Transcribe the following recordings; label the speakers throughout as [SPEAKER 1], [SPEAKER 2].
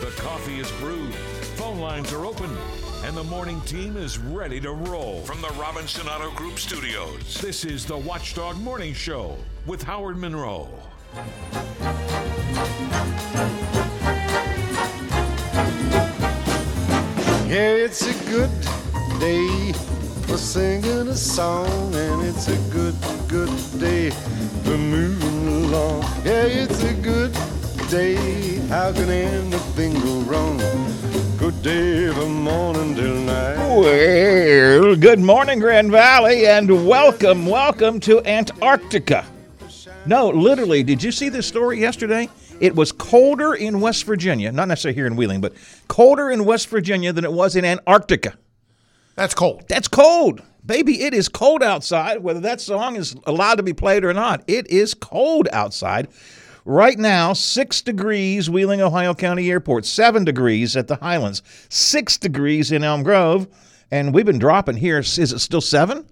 [SPEAKER 1] The coffee is brewed, phone lines are open, and the morning team is ready to roll. From the Robinson Auto Group studios, this is the Watchdog Morning Show with Howard Monroe.
[SPEAKER 2] Yeah, it's a good day for singing a song, and it's a good, good day for moving along. Yeah, it's a good day. How can anything go wrong? Good day from morning till night.
[SPEAKER 3] Well, good morning, Grand Valley, and welcome, welcome to Antarctica. No, literally, did you see this story yesterday? It was colder in West Virginia, not necessarily here in Wheeling, but colder in West Virginia than it was in Antarctica.
[SPEAKER 4] That's cold.
[SPEAKER 3] That's cold. Baby, it is cold outside, whether that song is allowed to be played or not. It is cold outside. Right now, six degrees, Wheeling, Ohio County Airport, seven degrees at the Highlands, six degrees in Elm Grove, and we've been dropping here. Is it still seven?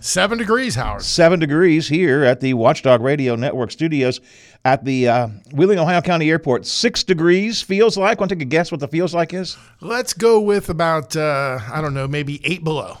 [SPEAKER 4] Seven degrees, Howard.
[SPEAKER 3] Seven degrees here at the Watchdog Radio Network studios at the uh, Wheeling, Ohio County Airport. Six degrees feels like. Want to take a guess what the feels like is?
[SPEAKER 4] Let's go with about, uh, I don't know, maybe eight below.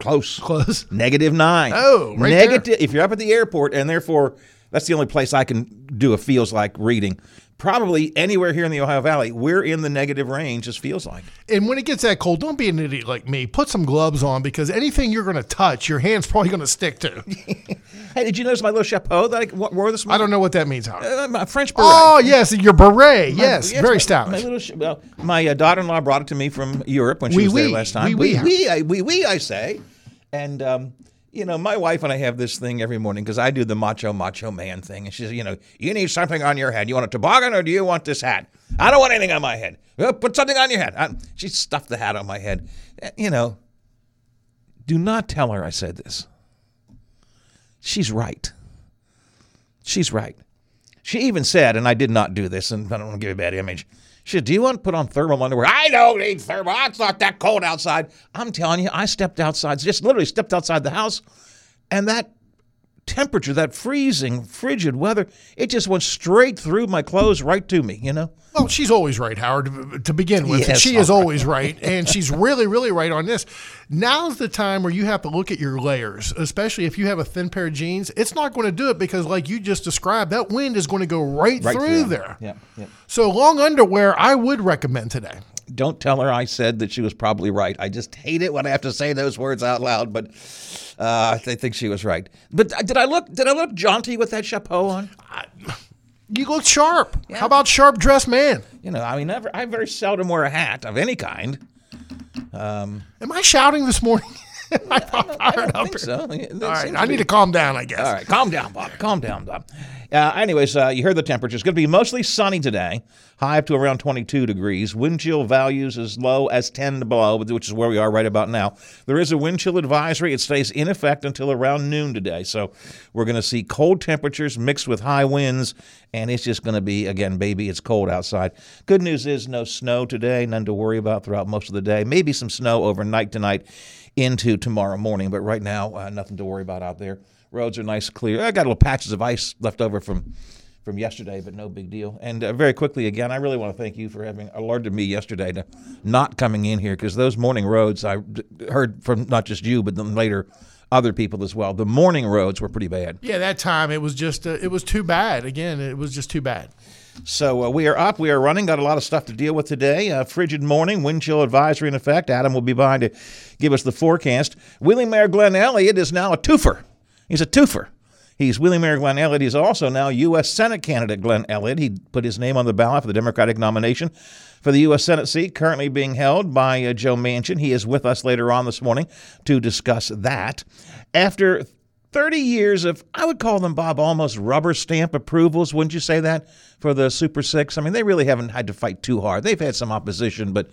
[SPEAKER 3] Close.
[SPEAKER 4] Close.
[SPEAKER 3] Negative nine.
[SPEAKER 4] Oh, right
[SPEAKER 3] Negative. If you're up at the airport, and therefore that's the only place I can do a feels like reading. Probably anywhere here in the Ohio Valley, we're in the negative range. As feels like.
[SPEAKER 4] And when it gets that cold, don't be an idiot like me. Put some gloves on because anything you're going to touch, your hand's probably going to stick to.
[SPEAKER 3] Hey, did you notice my little chapeau that I wore this
[SPEAKER 4] I don't know what that means, Howard.
[SPEAKER 3] Uh, my French beret.
[SPEAKER 4] Oh, yes, your beret.
[SPEAKER 3] My-
[SPEAKER 4] Yes,
[SPEAKER 3] yes,
[SPEAKER 4] very
[SPEAKER 3] my-
[SPEAKER 4] stylish.
[SPEAKER 3] My, little sh- well, my uh, daughter-in-law brought it to me from Europe when she
[SPEAKER 4] Oui,
[SPEAKER 3] was there last time.
[SPEAKER 4] Oui, oui.
[SPEAKER 3] we, I, we, we, I say, and um, you know, my wife and I have this thing every morning because I do the macho, macho man thing, and she says, you know, you need something on your head. You want a toboggan or do you want this hat? I don't want anything on my head. "Well, put something on your head. I, she stuffed the hat on my head. Uh, You know, do not tell her I said this. She's right. She's right. She even said, and I did not do this, and I don't want to give a bad image. She said, Do you want to put on thermal underwear? I don't need thermal. It's not that cold outside. I'm telling you, I stepped outside, just literally stepped outside the house, and that temperature, that freezing, frigid weather, it just went straight through my clothes right to me, you know?
[SPEAKER 4] Well, she's always right, Howard, to- begin with.
[SPEAKER 3] Yes,
[SPEAKER 4] she is
[SPEAKER 3] right.
[SPEAKER 4] always right. And she's really, really right on this. Now's the time where you have to look at your layers, especially if you have a thin pair of jeans. It's not going to do it because, like you just described, that wind is going to go right,
[SPEAKER 3] Right
[SPEAKER 4] through
[SPEAKER 3] through.
[SPEAKER 4] there.
[SPEAKER 3] Yeah, yeah.
[SPEAKER 4] So, long underwear, I would recommend today.
[SPEAKER 3] Don't tell her I said that she was probably right. I just hate it when I have to say those words out loud, but uh, I think she was right. But did I look did I look jaunty with that chapeau on?
[SPEAKER 4] You look sharp. How about sharp dressed man?
[SPEAKER 3] You know, I mean, I, I very seldom wear a hat of any kind.
[SPEAKER 4] Am I shouting this morning? I
[SPEAKER 3] I
[SPEAKER 4] fired
[SPEAKER 3] don't think so.
[SPEAKER 4] All right, I need to calm down, I guess.
[SPEAKER 3] All right, calm down, Bob. Calm down, Bob. Uh, anyways, uh, you heard the temperature. It's going to be mostly sunny today, high up to around 22 degrees. Wind chill values as low as 10 below, which is where we are right about now. There is a wind chill advisory. It stays in effect until around noon today. So we're going to see cold temperatures mixed with high winds, and it's just going to be, again, baby, it's cold outside. Good news is no snow today, none to worry about throughout most of the day. Maybe some snow overnight tonight into tomorrow morning, but right now, uh, nothing to worry about out there. Roads are nice, clear. I got little patches of ice left over from from yesterday, but no big deal. And uh, very quickly, again, I really want to thank you for having alerted me yesterday to not coming in here because those morning roads I heard from not just you, but then later other people as well. The morning roads were pretty bad.
[SPEAKER 4] Yeah, that time it was just, uh, it was too bad. Again, it was just too bad.
[SPEAKER 3] So uh, we are up, we are running, got a lot of stuff to deal with today. Uh, frigid morning, wind chill advisory in effect. Adam will be by to give us the forecast. Wheeling Mayor Glenn Elliott is now a twofer. He's a twofer. He's Wheeling Mayor Glenn Elliott. He's also now U.S. Senate candidate Glenn Elliott. He put his name on the ballot for the Democratic nomination for the U.S. Senate seat currently being held by uh, Joe Manchin. He is with us later on this morning to discuss that. After 30 years of, I would call them, Bob, almost rubber stamp approvals, wouldn't you say that, for the Super Six? I mean, they really haven't had to fight too hard. They've had some opposition, but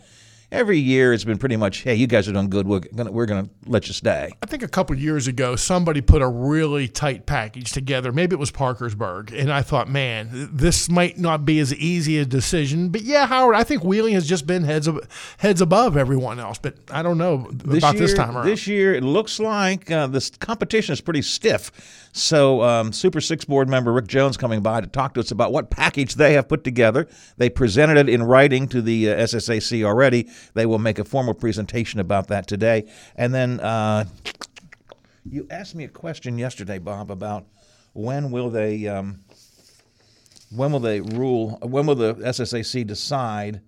[SPEAKER 3] every year it's been pretty much, hey, you guys are doing good. We're gonna we're gonna let you stay.
[SPEAKER 4] I think a couple years ago, somebody put a really tight package together. Maybe it was Parkersburg, and I thought, man, this might not be as easy a decision. But yeah, Howard, I think Wheeling has just been heads ab- heads above everyone else. But I don't know about
[SPEAKER 3] year,
[SPEAKER 4] this time around.
[SPEAKER 3] This year, it looks like uh, this competition is pretty stiff. So, um, Super Six board member Rick Jones coming by to talk to us about what package they have put together. They presented it in writing to the uh, SSAC already. They will make a formal presentation about that today. And then uh, you asked me a question yesterday, Bob, about when will they um, when will they rule? When will the SSAC decide?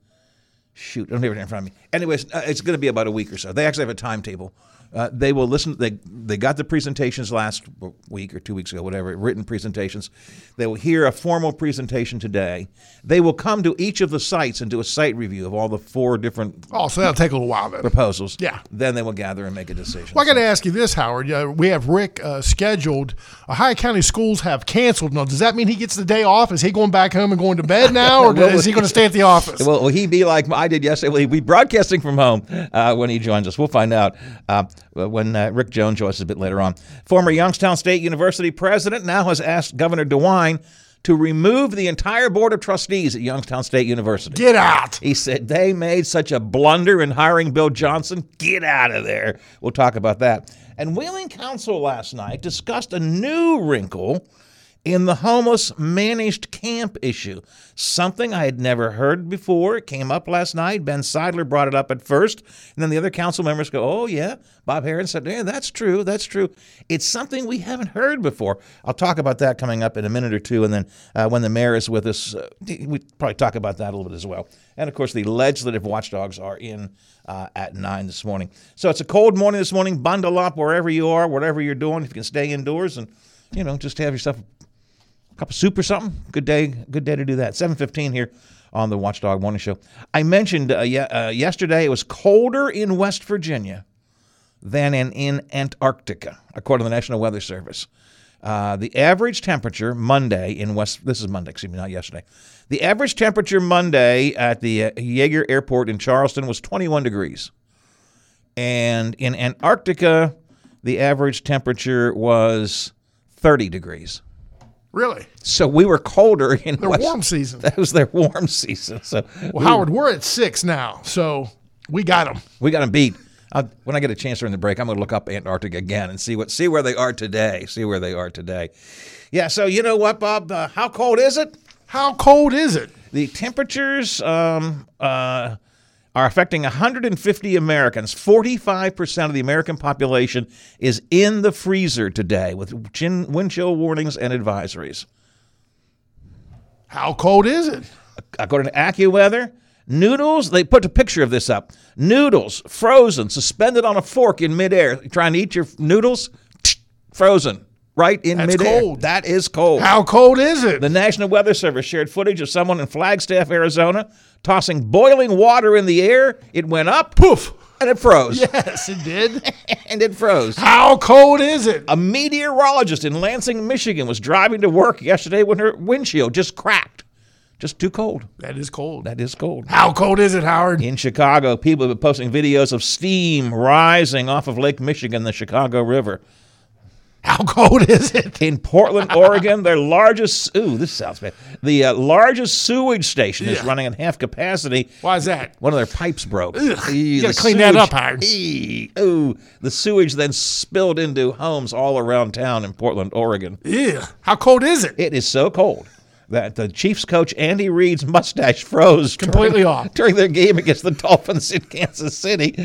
[SPEAKER 3] Shoot, I don't have it in front of me. Anyways, uh, it's going to be about a week or so. They actually have a timetable. Uh, they will listen. They they got the presentations last week or two weeks ago, whatever, written presentations. They will hear a formal presentation today. They will come to each of the sites and do a site review of all the four different
[SPEAKER 4] oh, so that'll take a little while then.
[SPEAKER 3] proposals.
[SPEAKER 4] Yeah.
[SPEAKER 3] Then they will gather and make a decision.
[SPEAKER 4] Well, I got to ask you this, Howard. Uh, we have Rick uh, scheduled. Ohio County schools have canceled. Now, does that mean he gets the day off? Is he going back home and going to bed now, or
[SPEAKER 3] Well,
[SPEAKER 4] is he going to stay at the office?
[SPEAKER 3] Will, will he be like I did yesterday? Will he be broadcasting from home uh, when he joins us? We'll find out uh, when uh, Rick Jones joins us a bit later on. Former Youngstown State University president now has asked Governor DeWine to remove the entire board of trustees at Youngstown State University.
[SPEAKER 4] Get out.
[SPEAKER 3] He said they made such a blunder in hiring Bill Johnson. Get out of there. We'll talk about that. And Wheeling Council last night discussed a new wrinkle in the homeless managed camp issue. Something I had never heard before. It came up last night. Ben Seidler brought it up at first. And then the other council members go, Oh, yeah. Bob Herron said, Yeah, that's true. That's true. It's something we haven't heard before. I'll talk about that coming up in a minute or two. And then uh, when the mayor is with us, uh, we probably talk about that a little bit as well. And of course, the legislative watchdogs are in uh, at 9 this morning. So it's a cold morning this morning. Bundle up wherever you are, whatever you're doing. If you can stay indoors and, you know, just have yourself cup of soup or something. Good day, good day to do that. 7:15 here on the Watchdog Morning Show. I mentioned uh, ye- uh, yesterday it was colder in West Virginia than in, in Antarctica, according to the National Weather Service. Uh, the average temperature Monday in West this is Monday, excuse me, not yesterday. The average temperature Monday at the uh, Yeager Airport in Charleston was 21 degrees, and in Antarctica, the average temperature was 30 degrees.
[SPEAKER 4] Really?
[SPEAKER 3] So we were colder in
[SPEAKER 4] Their
[SPEAKER 3] West-
[SPEAKER 4] warm season.
[SPEAKER 3] That was their warm season. So
[SPEAKER 4] Well, Howard, we're at six now, so we got them.
[SPEAKER 3] we got them beat. Uh, when I get a chance during the break, I'm going to look up Antarctica again and see what see where they are today. See where they are today. Yeah. So you know what, Bob? Uh, how cold is it?
[SPEAKER 4] How cold is it?
[SPEAKER 3] The temperatures um, uh, are affecting 150 Americans. 45% of the American population is in the freezer today with wind chill warnings and advisories.
[SPEAKER 4] How cold is it?
[SPEAKER 3] according to AccuWeather, noodles, they put a picture of this up. Noodles, frozen, suspended on a fork in midair. Trying to eat your noodles, frozen, right in midair.
[SPEAKER 4] That's
[SPEAKER 3] midair.
[SPEAKER 4] cold.
[SPEAKER 3] That is cold.
[SPEAKER 4] How cold is it?
[SPEAKER 3] The National Weather Service shared footage of someone in Flagstaff, Arizona, tossing boiling water in the air. It went up, poof, and it froze.
[SPEAKER 4] yes, it did.
[SPEAKER 3] And it froze.
[SPEAKER 4] How cold is it?
[SPEAKER 3] A meteorologist in Lansing, Michigan was driving to work yesterday when her windshield just cracked. Just too cold.
[SPEAKER 4] That is cold.
[SPEAKER 3] That is cold.
[SPEAKER 4] How cold is it, Howard?
[SPEAKER 3] In Chicago, people have been posting videos of steam rising off of Lake Michigan, the Chicago River.
[SPEAKER 4] How cold is it?
[SPEAKER 3] In Portland, Oregon, their largest ooh, this sounds bad. The uh, largest sewage station is
[SPEAKER 4] Yeah.
[SPEAKER 3] running at half capacity.
[SPEAKER 4] Why is that?
[SPEAKER 3] One of their pipes broke.
[SPEAKER 4] Ugh, you gotta clean that up, Howard.
[SPEAKER 3] Eee, ooh, the sewage then spilled into homes all around town in Portland, Oregon.
[SPEAKER 4] Ew. How cold is it?
[SPEAKER 3] It is so cold that the Chiefs coach Andy Reid's mustache froze
[SPEAKER 4] Completely
[SPEAKER 3] during,
[SPEAKER 4] off.
[SPEAKER 3] during their game against the Dolphins in Kansas City.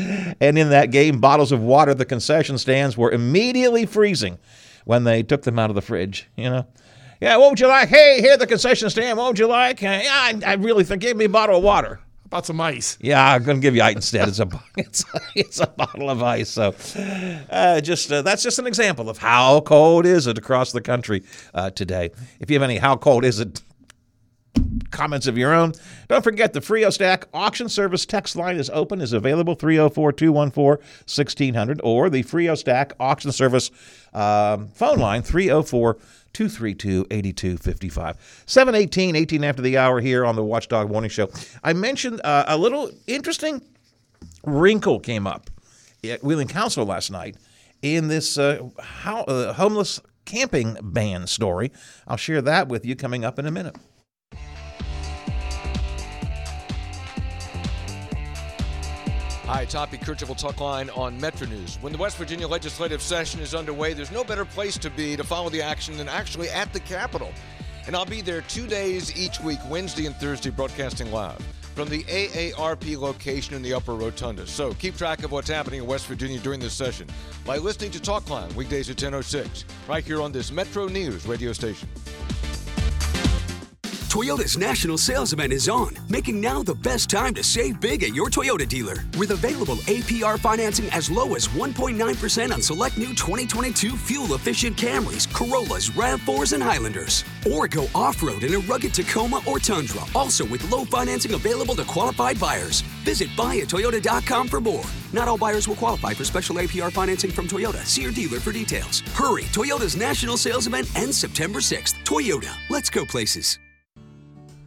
[SPEAKER 3] And in that game, bottles of water at the concession stands were immediately freezing when they took them out of the fridge. You know. Yeah, what would you like? Hey, here at the concession stand. What would you like? Yeah, I, I really think give me a bottle of water.
[SPEAKER 4] About some ice.
[SPEAKER 3] Yeah, I'm gonna give you ice instead. It's a it's it's a bottle of ice. So, uh, just uh, that's just an example of how cold is it across the country uh, today. If you have any how cold is it comments of your own, don't forget the Frio Stack auction service text line is open, is available 304-214-1600 or the Frio Stack auction service um, phone line 304 232 8255. 718, 18 after the hour here on the Watchdog Morning Show. I mentioned uh, a little interesting wrinkle came up at Wheeling Council last night in this uh, how, uh, homeless camping ban story. I'll share that with you coming up in a minute.
[SPEAKER 5] Hi, Hoppy Kercheval Talk Line on Metro News. When the West Virginia legislative session is underway, there's no better place to be to follow the action than actually at the Capitol. And I'll be there two days each week, Wednesday and Thursday, broadcasting live from the AARP location in the Upper Rotunda. So keep track of what's happening in West Virginia during this session by listening to Talkline weekdays at 10.06, right here on this Metro News radio station.
[SPEAKER 6] Toyota's national sales event is on, making now the best time to save big at your Toyota dealer. With available APR financing as low as 1.9% on select new 2022 fuel efficient Camrys, Corollas, RAV4s, and Highlanders. Or go off road in a rugged Tacoma or Tundra, also with low financing available to qualified buyers. Visit buyatoyota.com for more. Not all buyers will qualify for special APR financing from Toyota. See your dealer for details. Hurry! Toyota's national sales event ends September 6th. Toyota, let's go places.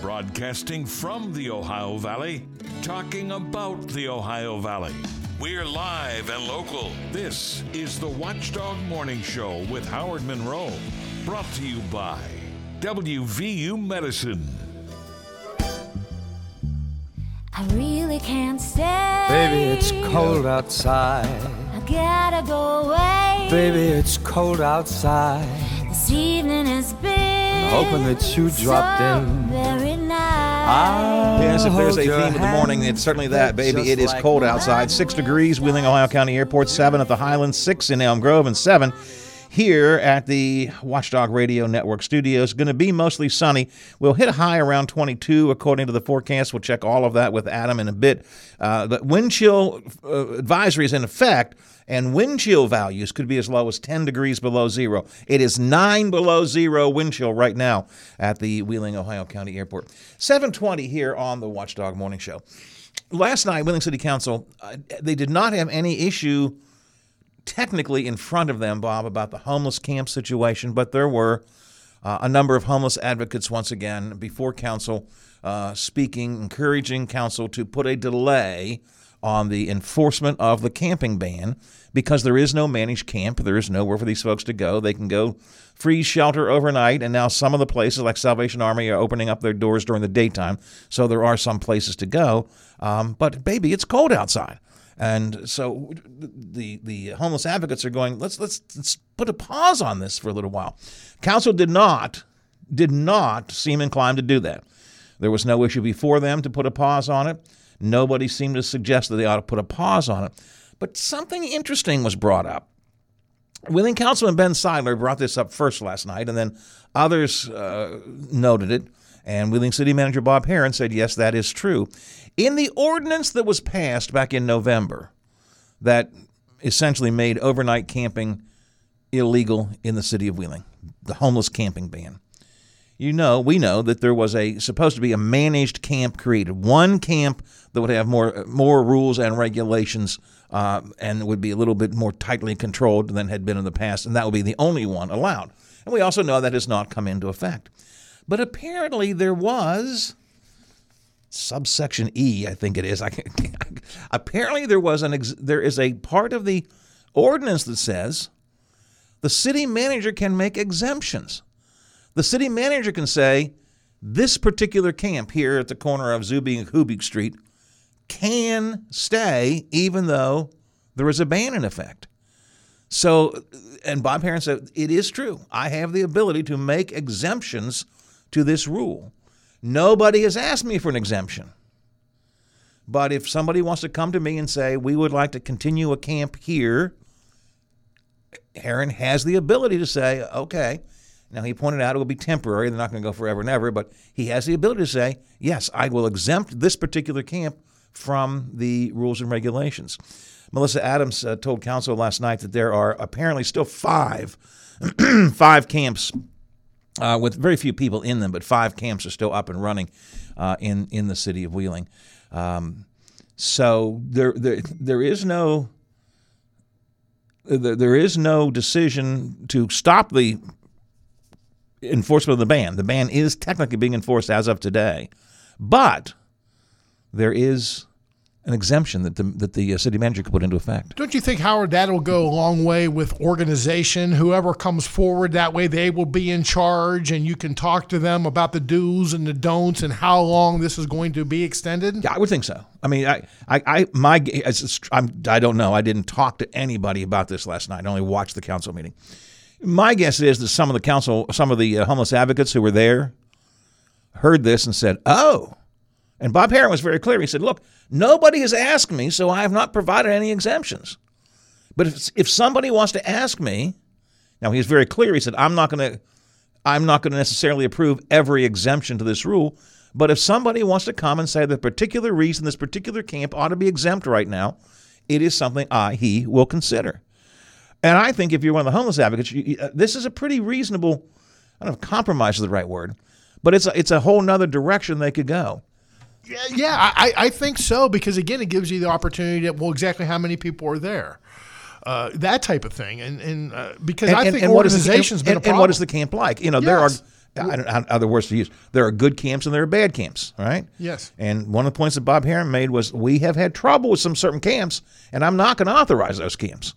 [SPEAKER 1] Broadcasting from the Ohio Valley, talking about the Ohio Valley. We're live and local. This is the Watchdog Morning Show with Howard Monroe. Brought to you by WVU Medicine.
[SPEAKER 7] I really can't stay.
[SPEAKER 8] Baby, it's cold outside.
[SPEAKER 7] I gotta go away.
[SPEAKER 8] Baby, it's cold outside.
[SPEAKER 7] This evening has been I'm
[SPEAKER 8] Hoping that you dropped
[SPEAKER 7] so
[SPEAKER 8] in.
[SPEAKER 7] Very.
[SPEAKER 3] Yes, if there's a theme of the morning, it's certainly that, baby. It is
[SPEAKER 8] like
[SPEAKER 3] cold outside. Six degrees, Wheeling, Ohio County Airport, seven at the Highlands, six in Elm Grove, and seven here at the Watchdog Radio Network studios. Going to be mostly sunny. We'll hit a high around 22 according to the forecast. We'll check all of that with Adam in a bit. Uh, the wind chill uh, advisory is in effect. And wind chill values could be as low as 10 degrees below zero. It is nine below zero wind chill right now at the Wheeling, Ohio County Airport. 720 here on the Watchdog Morning Show. Last night, Wheeling City Council, uh, they did not have any issue technically in front of them, Bob, about the homeless camp situation, but there were uh, a number of homeless advocates once again before council uh, speaking, encouraging council to put a delay on the enforcement of the camping ban because there is no managed camp. There is nowhere for these folks to go. They can go free shelter overnight, and now some of the places like Salvation Army are opening up their doors during the daytime, so there are some places to go. Um, but baby, it's cold outside. And so the the homeless advocates are going, let's, let's let's put a pause on this for a little while. Council did not did not seem inclined to do that. There was no issue before them to put a pause on it. Nobody seemed to suggest that they ought to put a pause on it. But something interesting was brought up. Wheeling Councilman Ben Seidler brought this up first last night, and then others uh, noted it. And Wheeling City Manager Bob Herron said, yes, that is true. In the ordinance that was passed back in November, that essentially made overnight camping illegal in the city of Wheeling, the homeless camping ban. You know, we know that there was a supposed to be a managed camp created, one camp that would have more more rules and regulations, uh, and would be a little bit more tightly controlled than had been in the past, and that would be the only one allowed. And we also know that has not come into effect. But apparently, there was subsection E, I think it is. I apparently, there was an ex, there is a part of the ordinance that says the city manager can make exemptions. The city manager can say this particular camp here at the corner of Zuby and Kubik Street can stay even though there is a ban in effect. So, and Bob Herron said it is true. I have the ability to make exemptions to this rule. Nobody has asked me for an exemption. But if somebody wants to come to me and say, we would like to continue a camp here, Herron has the ability to say, okay. Now, he pointed out it will be temporary. They're not going to go forever and ever, but he has the ability to say, yes, I will exempt this particular camp from the rules and regulations. Melissa Adams uh, told council last night that there are apparently still five five camps uh, with very few people in them, but five camps are still up and running uh, in in the city of Wheeling. Um, so there, there there is no there, there is no decision to stop the enforcement of the ban. The ban is technically being enforced as of today, but there is an exemption that the that the uh, city manager could put into effect.
[SPEAKER 4] Don't you think, Howard, that'll go a long way with organization? Whoever comes forward that way, they will be in charge, and you can talk to them about the do's and the don'ts and how long this is going to be extended.
[SPEAKER 3] Yeah, I would think so. I mean, I, I, I my, I'm, I don't know. I didn't talk to anybody about this last night. I only watched the council meeting. My guess is that some of the council, some of the uh, homeless advocates who were there, heard this and said, "Oh." And Bob Herron was very clear. He said, "Look, nobody has asked me, so I have not provided any exemptions. But if if somebody wants to ask me, now he's very clear. He said, "I'm not going to, I'm not going to necessarily approve every exemption to this rule." But if somebody wants to come and say the particular reason this particular camp ought to be exempt right now, it is something I he will consider. And I think if you're one of the homeless advocates, you- uh, this is a pretty reasonable. I don't know if compromise is the right word, but it's a, it's a whole nother direction they could go.
[SPEAKER 4] Yeah, yeah, I, I think so because again, it gives you the opportunity to well, exactly how many people are there, uh, that type of thing, and and uh, because I think
[SPEAKER 3] what is the-
[SPEAKER 4] organization's
[SPEAKER 3] and, and what is the camp like? You know, there are I don't know other words to use. There are good camps and there are bad camps, right?
[SPEAKER 4] Yes.
[SPEAKER 3] And one of the points that Bob Herron made was we have had trouble with some certain camps, and I'm not going to authorize those camps.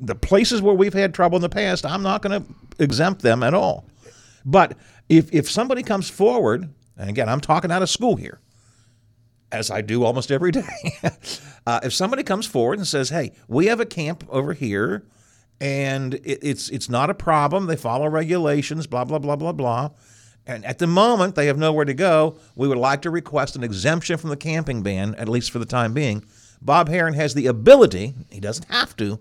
[SPEAKER 3] The places where we've had trouble in the past, I'm not going to exempt them at all. But if if somebody comes forward, and again, I'm talking out of school here, as I do almost every day. uh, if somebody comes forward and says, "Hey, we have a camp over here, and it, it's it's not a problem. They follow regulations, blah blah blah blah blah." And at the moment, they have nowhere to go. We would like to request an exemption from the camping ban, at least for the time being. Bob Herron has the ability, he doesn't have to,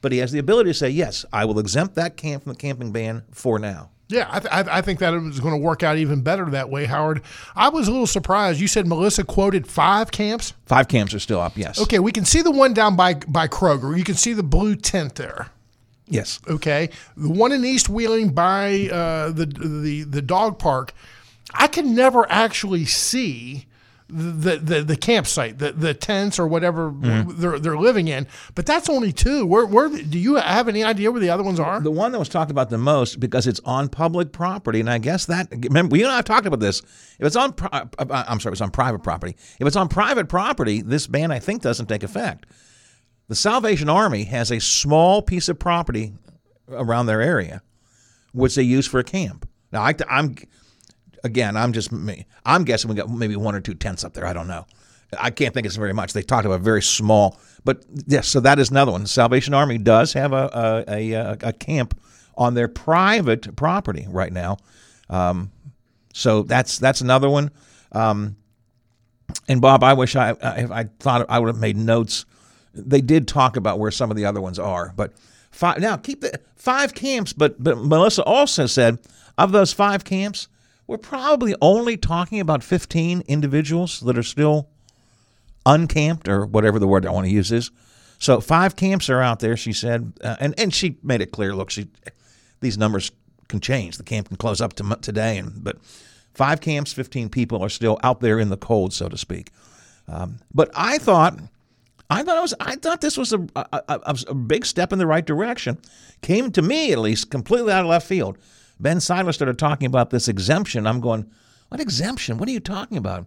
[SPEAKER 3] but he has the ability to say, yes, I will exempt that camp from the camping ban for now.
[SPEAKER 4] Yeah, I, th- I I think that is going to work out even better that way, Howard. I was a little surprised. You said Melissa quoted five camps.
[SPEAKER 3] Five camps are still up, yes.
[SPEAKER 4] Okay, we can see the one down by by Kroger. You can see the blue tent there.
[SPEAKER 3] Yes.
[SPEAKER 4] Okay, the one in East Wheeling by uh, the the the dog park. I can never actually see the the, the campsite, the the tents or whatever
[SPEAKER 3] Mhm.
[SPEAKER 4] they're they're living in. But that's only two. Where where do you have any idea where the other ones are?
[SPEAKER 3] The one that was talked about the most because it's on public property, and I guess that remember you and I have talked about this. If it's on, pri- uh, uh, I'm sorry, it's on private property. If it's on private property, this ban I think doesn't take effect. The Salvation Army has a small piece of property around their area, which they use for a camp. Now I, I'm again, I'm just me. I'm guessing we got maybe one or two tents up there. I don't know. I can't think it's very much. They talked about very small, but yes. So that is another one. Salvation Army does have a a, a, a camp on their private property right now. Um, so that's that's another one. Um, and Bob, I wish I I, I thought I would have made notes. They did talk about where some of the other ones are, but five, now keep the five camps. But but Melissa also said of those five camps, we're probably only talking about fifteen individuals that are still uncamped or whatever the word I want to use is. So five camps are out there, she said, uh, and and she made it clear. Look, she these numbers can change. The camp can close up to today, and but five camps, fifteen people are still out there in the cold, so to speak. Um, but I thought, I thought it was, I thought this was a, a, a, a big step in the right direction. Came to me at least completely out of left field. Ben Seidler started talking about this exemption. I'm going, what exemption? What are you talking about?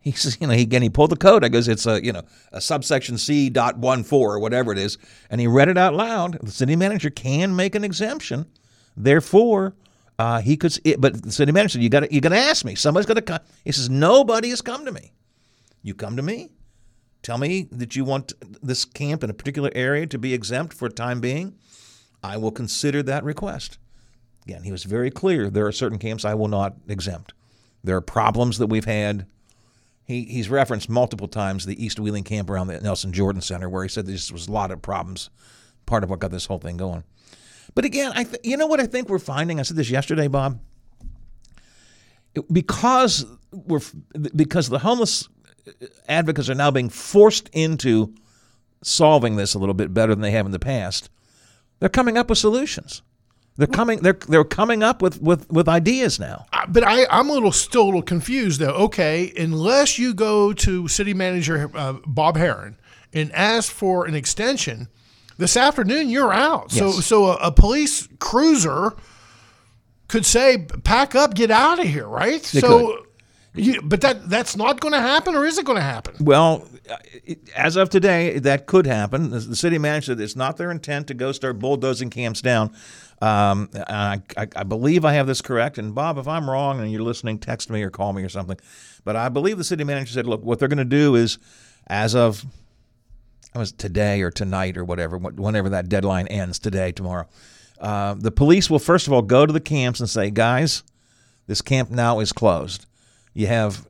[SPEAKER 3] He says, you know, he, again, he pulled the code. I goes, it's a, you know, a subsection C dot one four or whatever it is, and he read it out loud. The city manager can make an exemption, therefore, uh, he could. It, but the city manager said, you got you got to ask me. Somebody's got to come. He says, nobody has come to me. You come to me, tell me that you want this camp in a particular area to be exempt for time being. I will consider that request. Again, he was very clear. There are certain camps I will not exempt. There are problems that we've had. He, he's referenced multiple times the East Wheeling camp around the Nelson Jordan Center, where he said there was a lot of problems. Part of what got this whole thing going. But again, I th- you know what I think we're finding. I said this yesterday, Bob. It- because we're because the homeless uh, advocates are now being forced into solving this a little bit better than they have in the past. They're coming up with solutions. They're coming. They're they're coming up with with, with ideas now.
[SPEAKER 4] But I, I'm a little still a little confused though. Okay, unless you go to City Manager uh, Bob Herron and ask for an extension this afternoon, you're out. So
[SPEAKER 3] Yes.
[SPEAKER 4] so a, a police cruiser could say, "Pack up, get out of here," right? so, you, but that that's not going to happen, or is it going to happen?
[SPEAKER 3] Well, uh, as of today, that could happen. The the city manager said it's not their intent to go start bulldozing camps down. Um, I, I, I believe I have this correct. And Bob, if I'm wrong and you're listening, text me or call me or something. But I believe the city manager said, look, what they're going to do is, as of it was today or tonight or whatever, whenever that deadline ends, today, tomorrow, uh, the police will first of all go to the camps and say, guys, this camp now is closed. You have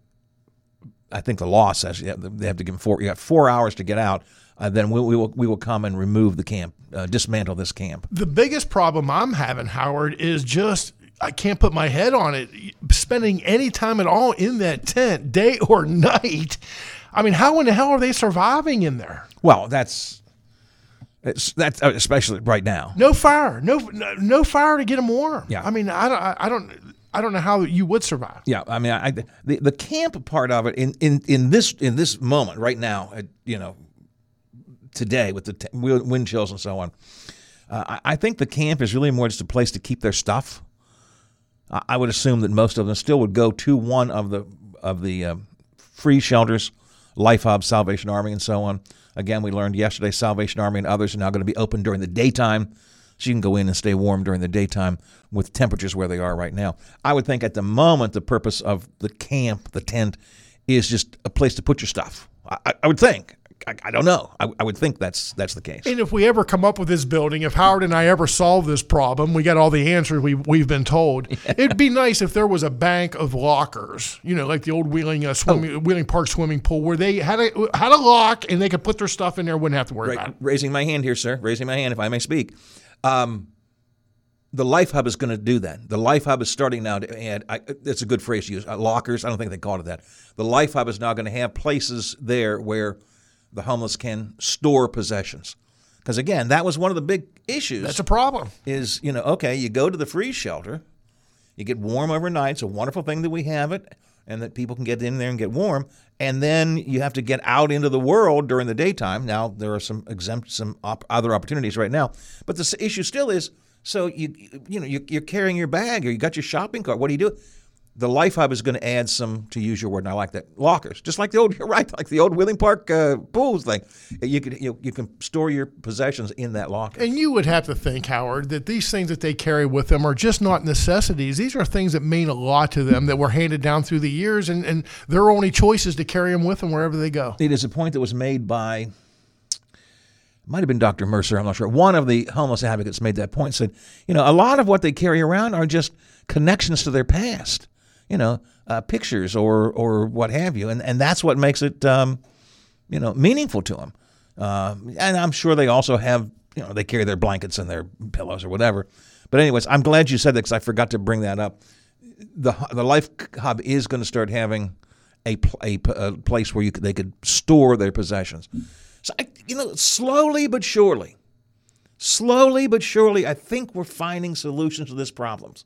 [SPEAKER 3] I think the law says you have, they have to give them four. You have four hours to get out. Uh, then we, we will we will come and remove the camp, uh, dismantle this camp.
[SPEAKER 4] The biggest problem I'm having, Howard, is just I can't put my head on it. Spending any time at all in that tent, day or night. I mean, how in the hell are they surviving in there?
[SPEAKER 3] Well, that's it's, that's uh, especially right now.
[SPEAKER 4] No fire, no no, no fire to get them warm.
[SPEAKER 3] Yeah.
[SPEAKER 4] I mean, I don't, I, I don't, I don't know how you would survive.
[SPEAKER 3] Yeah, I mean, I, the the camp part of it in, in, in this in this moment right now, you know, today with the t- wind chills and so on, uh, I, think the camp is really more just a place to keep their stuff. I, would assume that most of them still would go to one of the of the uh, free shelters, Life Hub, Salvation Army, and so on. Again, we learned yesterday Salvation Army and others are now going to be open during the daytime. So you can go in and stay warm during the daytime with temperatures where they are right now. I would think at the moment the purpose of the camp, the tent, is just a place to put your stuff. I, I would think. I, I don't know. I, I would think that's that's the case.
[SPEAKER 4] And if we ever come up with this building, if Howard and I ever solve this problem, we got all the answers we, we've been told. It'd be nice if there was a bank of lockers, you know, like the old Wheeling uh, swimming, Wheeling Park swimming pool, where they had a had a lock and they could put their stuff in there, wouldn't have to worry
[SPEAKER 3] Ra-
[SPEAKER 4] about it.
[SPEAKER 3] raising my hand here, sir. Raising my hand, if I may speak. Um, the Life Hub is going to do that. The Life Hub is starting now to add. I, it's a good phrase to use. Uh, lockers. I don't think they called it that. The Life Hub is now going to have places there where the homeless can store possessions. Because again, that was one of the big issues.
[SPEAKER 4] That's a problem.
[SPEAKER 3] is you know okay, you go to the free shelter, you get warm overnight. It's a wonderful thing that we have it, and that people can get in there and get warm. And then you have to get out into the world during the daytime. Now there are some exempt, some op- other opportunities right now, but the issue still is. So you you know you're, you're carrying your bag or you got your shopping cart. What do you do? The Life Hub is going to add some, to use your word, and I like that, lockers, just like the old, you're right, like the old Wheeling Park uh, pools thing. You can you, you can store your possessions in that locker.
[SPEAKER 4] And you would have to think, Howard, that these things that they carry with them are just not necessities. These are things that mean a lot to them that were handed down through the years, and, and their only choice is to carry them with them wherever they go.
[SPEAKER 3] It is a point that was made by, might have been Dr. Mercer, I'm not sure. One of the homeless advocates made that point, said, you know, a lot of what they carry around are just connections to their past, you know, uh, pictures or, or what have you. And, and that's what makes it, um, you know, meaningful to them. Uh, and I'm sure they also have, you know, they carry their blankets and their pillows or whatever. But anyways, I'm glad you said that because I forgot to bring that up. The the Life Hub is going to start having a, a, a place where you they could store their possessions. So I, you know, slowly but surely, slowly but surely, I think we're finding solutions to this problems.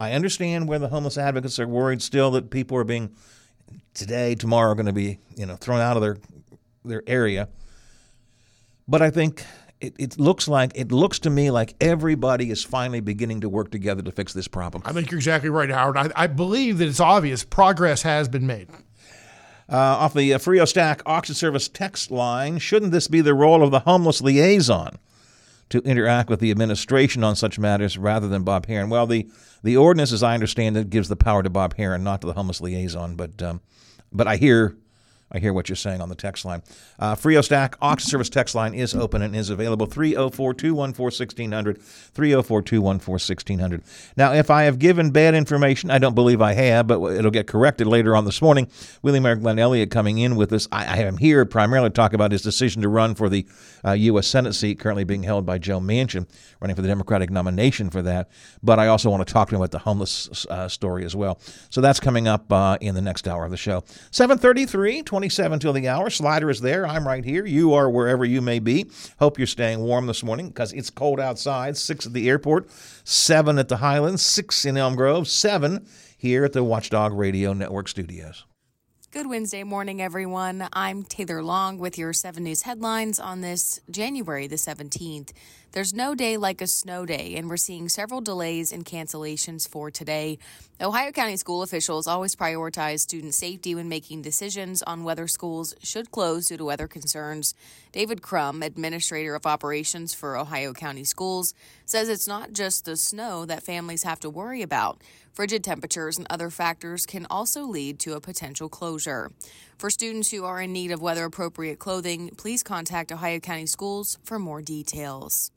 [SPEAKER 3] I understand where the homeless advocates are worried still that people are being today, tomorrow, going to be you know thrown out of their their area. But I think it, it looks like it looks to me like everybody is finally beginning to work together to fix this problem.
[SPEAKER 4] I think you're exactly right, Howard. I, I believe that it's obvious progress has been made.
[SPEAKER 3] Uh, off the uh, Frio Stack Auction Service text line, shouldn't this be the role of the homeless liaison to interact with the administration on such matters rather than Bob Herron? Well, the, the ordinance, as I understand it, gives the power to Bob Herron, not to the homeless liaison. But um, but I hear I hear what you're saying on the text line. Uh, Frio Stack Auction Service text line is open and is available 304 214 1600. 304 214 1600. Now, if I have given bad information, I don't believe I have, but it'll get corrected later on this morning. Wheeling Mayor Glenn Elliott coming in with us. I, I him here primarily to talk about his decision to run for the uh, U.S. Senate seat currently being held by Joe Manchin, running for the Democratic nomination for that. But I also want to talk to him about the homeless uh, story as well. So that's coming up uh, in the next hour of the show. 733, 627 till the hour. Slider is there. I'm right here. You are wherever you may be. Hope you're staying warm this morning because it's cold outside. Six at the airport, seven at the Highlands, six in Elm Grove, seven here at the Watchdog Radio Network studios.
[SPEAKER 9] Good Wednesday morning, everyone. I'm Taylor Long with your 7 News headlines on this January the 17th. There's no day like a snow day, and we're seeing several delays and cancellations for today. Ohio County school officials always prioritize student safety when making decisions on whether schools should close due to weather concerns. David Crum, administrator of operations for Ohio County Schools, says it's not just the snow that families have to worry about. Frigid temperatures and other factors can also lead to a potential closure. For students who are in need of weather appropriate clothing, please contact Ohio County Schools for more details.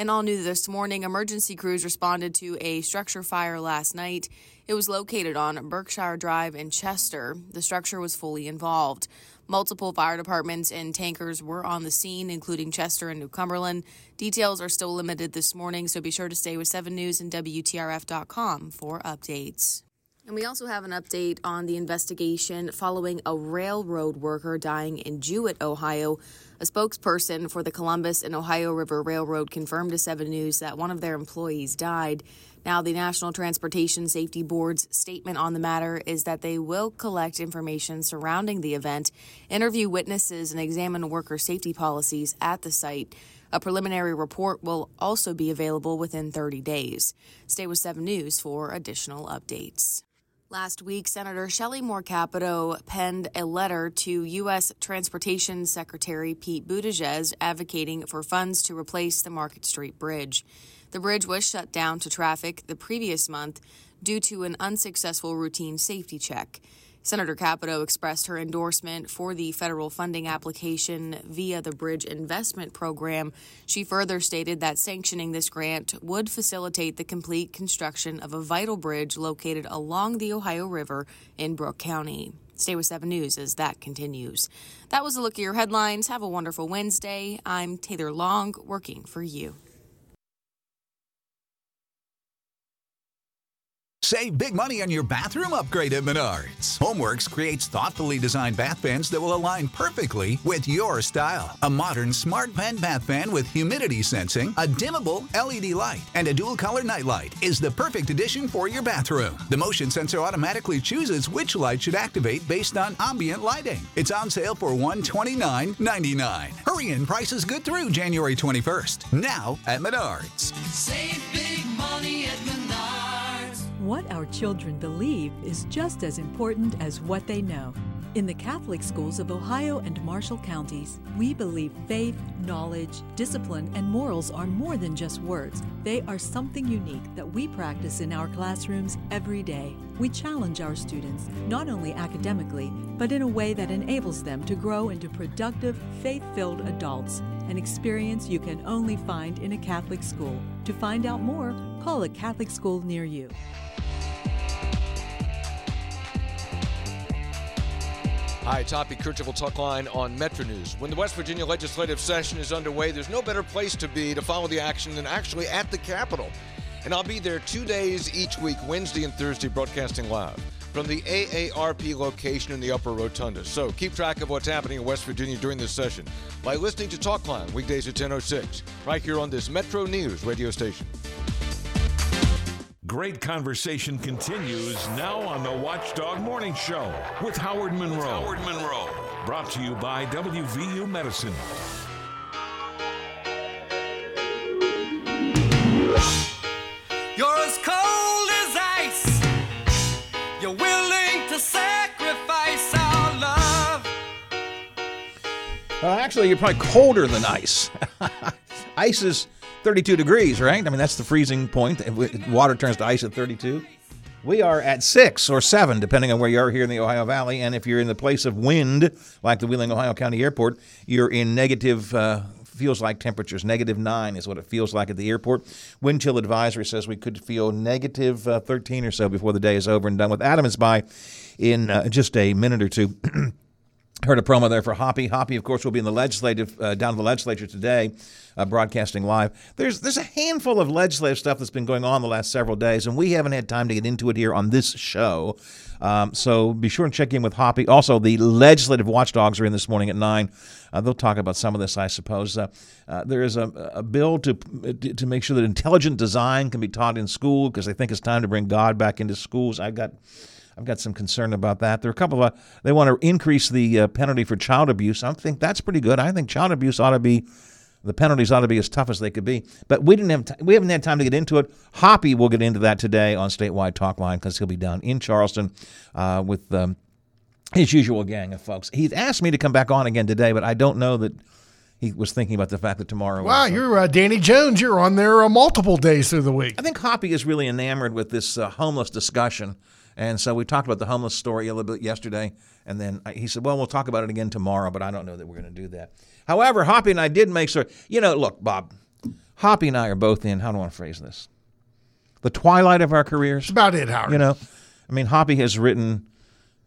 [SPEAKER 9] And all new this morning, emergency crews responded to a structure fire last night. It was located on Berkshire Drive in Chester. The structure was fully involved. Multiple fire departments and tankers were on the scene, including Chester and New Cumberland. Details are still limited this morning, so be sure to stay with 7 News and WTRF.com for updates. And we also have an update on the investigation following a railroad worker dying in Jewett, Ohio. A spokesperson for the Columbus and Ohio River Railroad confirmed to 7 News that one of their employees died. Now, the National Transportation Safety Board's statement on the matter is that they will collect information surrounding the event, interview witnesses, and examine worker safety policies at the site. A preliminary report will also be available within 30 days. Stay with 7 News for additional updates. Last week, Senator Shelley Moore Capito penned a letter to U.S. Transportation Secretary Pete Buttigieg advocating for funds to replace the Market Street Bridge. The bridge was shut down to traffic the previous month due to an unsuccessful routine safety check. Senator Capito expressed her endorsement for the federal funding application via the Bridge Investment Program. She further stated that sanctioning this grant would facilitate the complete construction of a vital bridge located along the Ohio River in Brooke County. Stay with 7 News as that continues. That was a look at your headlines. Have a wonderful Wednesday. I'm Taylor Long, working for you.
[SPEAKER 10] Save big money on your bathroom upgrade at Menards. Homeworks creates thoughtfully designed bath fans that will align perfectly with your style. A modern smart vent bath fan with humidity sensing, a dimmable LED light, and a dual color nightlight is the perfect addition for your bathroom. The motion sensor automatically chooses which light should activate based on ambient lighting. It's on sale for $129.99. Hurry in, prices good through January 21st. Now at Menards.
[SPEAKER 11] Save
[SPEAKER 12] What our children believe is just as important as what they know. In the Catholic schools of Ohio and Marshall counties, we believe faith, knowledge, discipline, and morals are more than just words. They are something unique that we practice in our classrooms every day. We challenge our students, not only academically, but in a way that enables them to grow into productive, faith filled adults, an experience you can only find in a Catholic school. To find out more, call a Catholic school near you.
[SPEAKER 5] Hi, Hoppy Kercheval Talk Line on Metro News. When the West Virginia legislative session is underway, there's no better place to be to follow the action than actually at the Capitol. And I'll be there two days each week, Wednesday and Thursday, broadcasting live from the AARP location in the Upper Rotunda. So keep track of what's happening in West Virginia during this session by listening to Talkline weekdays at 10:06, right here on this Metro News radio station.
[SPEAKER 1] Great conversation continues now on the Watchdog Morning Show with Howard Monroe. Howard Monroe. Brought to you by WVU Medicine.
[SPEAKER 11] You're as cold as ice. You're willing to sacrifice our love.
[SPEAKER 3] Well, actually, you're probably colder than ice. ice is 32 degrees, right? I mean, that's the freezing point. Water turns to ice at 32. We are at six or seven, depending on where you are here in the Ohio Valley. And if you're in the place of wind, like the Wheeling, Ohio County Airport, you're in negative, uh, feels like temperatures. Negative nine is what it feels like at the airport. Wind chill advisory says we could feel negative, uh, 13 or so before the day is over and done with. Adam is by in uh, just a minute or two. Heard a promo there for Hoppy. Hoppy, of course, will be in the legislative uh, down to the legislature today, uh, broadcasting live. There's there's a handful of legislative stuff that's been going on the last several days, and we haven't had time to get into it here on this show. Um, so be sure and check in with Hoppy. Also, the legislative watchdogs are in this morning at nine. Uh, they'll talk about some of this, I suppose. Uh, uh, there is a, a bill to to make sure that intelligent design can be taught in school because they think it's time to bring God back into schools. I've got I've got some concern about that. There are a couple of they want to increase the uh, penalty for child abuse. I think that's pretty good. I think child abuse ought to be the penalties ought to be as tough as they could be. But we didn't have t- we haven't had time to get into it. Hoppy will get into that today on statewide talk line because he'll be down in Charleston uh, with um, his usual gang of folks. He's asked me to come back on again today, but I don't know that he was thinking about the fact that tomorrow.
[SPEAKER 4] Wow,
[SPEAKER 3] uh,
[SPEAKER 4] you're uh, Danny Jones. You're on there uh, multiple days through the week.
[SPEAKER 3] I think Hoppy is really enamored with this uh, homeless discussion. And so we talked about the homeless story a little bit yesterday. And then I- he said, well, we'll talk about it again tomorrow, but I don't know that we're going to do that. However, Hoppy and I did make sure, you know, look, Bob, Hoppy and I are both in, how do I want to phrase this? The twilight of our careers. That's
[SPEAKER 4] about it, Howard.
[SPEAKER 3] You know, I mean, Hoppy has written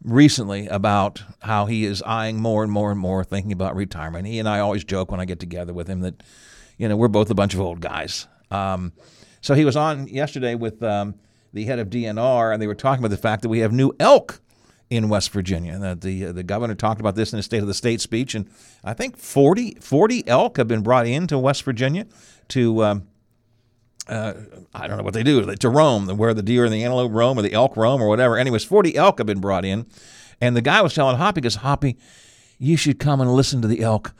[SPEAKER 3] recently about how he is eyeing more and more and more thinking about retirement. He and I always joke when I get together with him that, you know, we're both a bunch of old guys. Um, so he was on yesterday with um, the head of DNR, and they were talking about the fact that we have new elk in West Virginia. That the the governor talked about this in his State of the State speech, and I think 40, 40 elk have been brought into West Virginia to. Um, uh, I don't know what they do to roam, where the deer and the antelope roam, or the elk roam, or whatever. Anyways, 40 elk have been brought in, and the guy was telling Hoppy, because Hoppy, you should come and listen to the elk.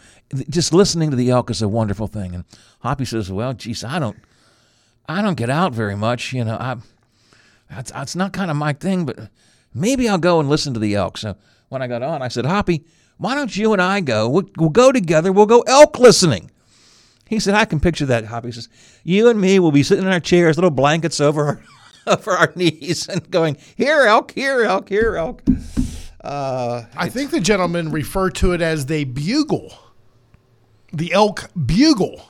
[SPEAKER 3] Just listening to the elk is a wonderful thing. And Hoppy says, "Well, geez, I don't, I don't get out very much. You know, I, that's that's not kind of my thing, but maybe I'll go and listen to the elk." So when I got on, I said, "Hoppy, why don't you and I go? We'll, we'll go together. We'll go elk listening." He said, I can picture that, Hoppy. He says, You and me will be sitting in our chairs, little blankets over our, over our knees, and going, Here, elk, here, elk, here, elk. Uh,
[SPEAKER 4] I think the gentleman referred to it as the bugle, the elk bugle.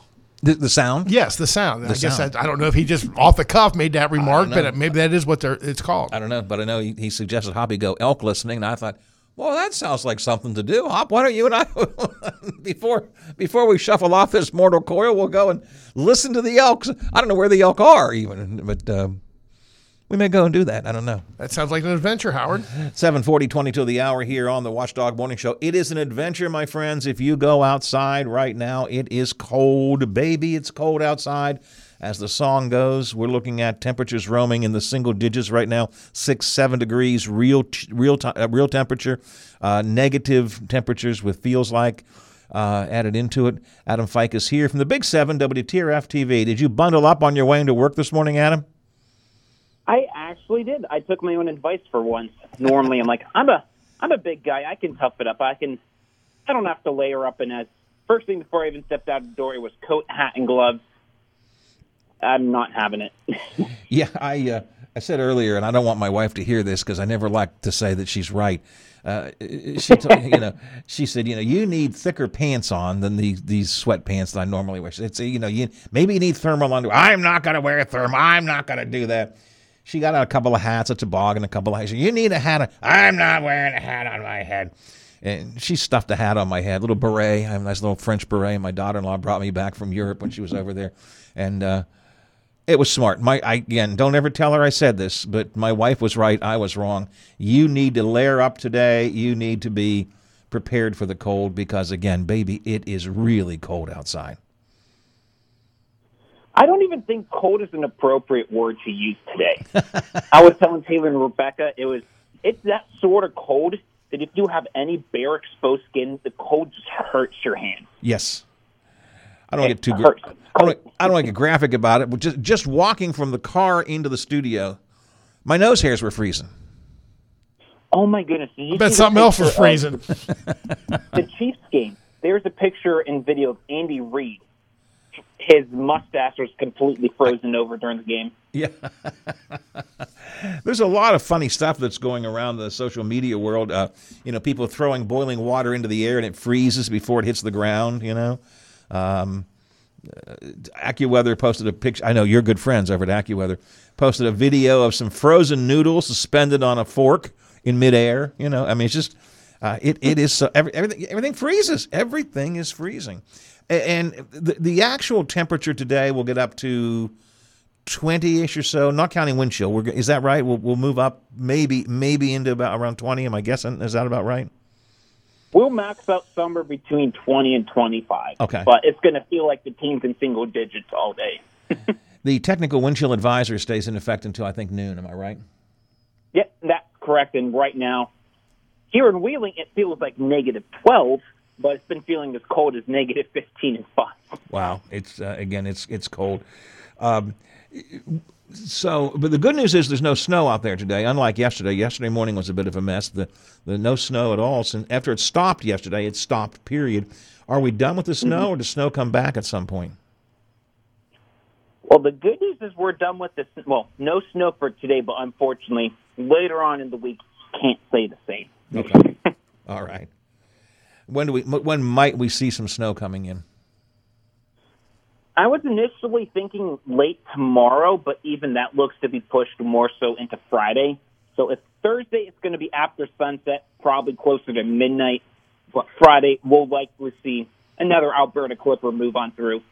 [SPEAKER 3] The, the sound?
[SPEAKER 4] Yes, the sound.
[SPEAKER 3] The
[SPEAKER 4] I guess
[SPEAKER 3] sound.
[SPEAKER 4] I, I don't know if he just off the cuff made that remark, but maybe that is what they're, it's called.
[SPEAKER 3] I don't know, but I know he, he suggested Hoppy go elk listening, and I thought, well, that sounds like something to do. Hop, why don't you and I, before before we shuffle off this mortal coil, we'll go and listen to the elks. I don't know where the elk are even, but um, we may go and do that. I don't know.
[SPEAKER 4] That sounds like an adventure, Howard.
[SPEAKER 3] 740, 22 the hour here on the Watchdog Morning Show. It is an adventure, my friends. If you go outside right now, it is cold. Baby, it's cold outside. As the song goes, we're looking at temperatures roaming in the single digits right now, six, seven degrees, real, real, uh, real temperature, uh, negative temperatures with feels like uh, added into it. Adam Fike is here from the Big Seven WTRF TV. Did you bundle up on your way into work this morning, Adam?
[SPEAKER 13] I actually did. I took my own advice for once. Normally, I'm like, I'm a, I'm a big guy. I can tough it up. I can. I don't have to layer up. And as first thing before I even stepped out of the door, it was coat, hat, and gloves. I'm not having it.
[SPEAKER 3] Yeah, I uh, I said earlier, and I don't want my wife to hear this because I never like to say that she's right. Uh, she, you know, she said, you know, you need thicker pants on than these these sweatpants that I normally wear. It's you know, you maybe you need thermal underwear. I'm not going to wear thermal. I'm not going to do that. She got out a couple of hats, a toboggan, a couple of hats. You need a hat. I'm not wearing a hat on my head. And she stuffed a hat on my head, little beret. I have a nice little French beret. My daughter-in-law brought me back from Europe when she was over there, and. uh it was smart. My I, again, don't ever tell her I said this, but my wife was right. I was wrong. You need to layer up today. You need to be prepared for the cold because again, baby, it is really cold outside.
[SPEAKER 13] I don't even think cold is an appropriate word to use today. I was telling Taylor and Rebecca, it was it's that sort of cold that if you have any bare exposed skin, the cold just hurts your hand.
[SPEAKER 3] Yes. I don't
[SPEAKER 13] It
[SPEAKER 3] get too. Gra- I don't. I don't want to get graphic about it. But just just walking from the car into the studio, my nose hairs were freezing.
[SPEAKER 13] Oh my goodness! Did you
[SPEAKER 4] I bet something else was freezing.
[SPEAKER 13] the Chiefs game. There's a picture and video of Andy Reid. His mustache was completely frozen over during the game.
[SPEAKER 3] Yeah. There's a lot of funny stuff that's going around the social media world. Uh, you know, people throwing boiling water into the air and it freezes before it hits the ground. You know, um, uh, AccuWeather posted a picture. I know you're good friends over at AccuWeather. Posted a video of some frozen noodles suspended on a fork in midair. You know, I mean, it's just. Uh, it it is so every, everything everything freezes. Everything is freezing, and the the actual temperature today will get up to twenty ish or so, not counting wind chill. We're, is that right? We'll we'll move up maybe maybe into about around twenty. Am I guessing? Is that about right?
[SPEAKER 13] We'll max out somewhere between 20 and 25.
[SPEAKER 3] Okay.
[SPEAKER 13] But it's going to feel like the team's in single digits all day.
[SPEAKER 3] The technical wind chill advisory stays in effect until I think noon. Am I right?
[SPEAKER 13] Yeah, that's correct. And right now, here in Wheeling, it feels like negative 12, but it's been feeling as cold as negative 15 and 5.
[SPEAKER 3] Wow, it's uh, again, it's it's cold. Um, so, but the good news is there's no snow out there today. Unlike yesterday, yesterday morning was a bit of a mess. The the no snow at all. Since after it stopped yesterday, it stopped. Period. Are we done with the snow, or does snow come back at some point?
[SPEAKER 13] Well, the good news is we're done with this. Well, no snow for today, but unfortunately, later on in the week, can't say the same.
[SPEAKER 3] Okay. all right. When do we? When might we see some snow coming in?
[SPEAKER 13] I was initially thinking late tomorrow, but even that looks to be pushed more so into Friday. So if Thursday it's going to be after sunset, probably closer to midnight, but Friday we'll likely see another Alberta Clipper move on through.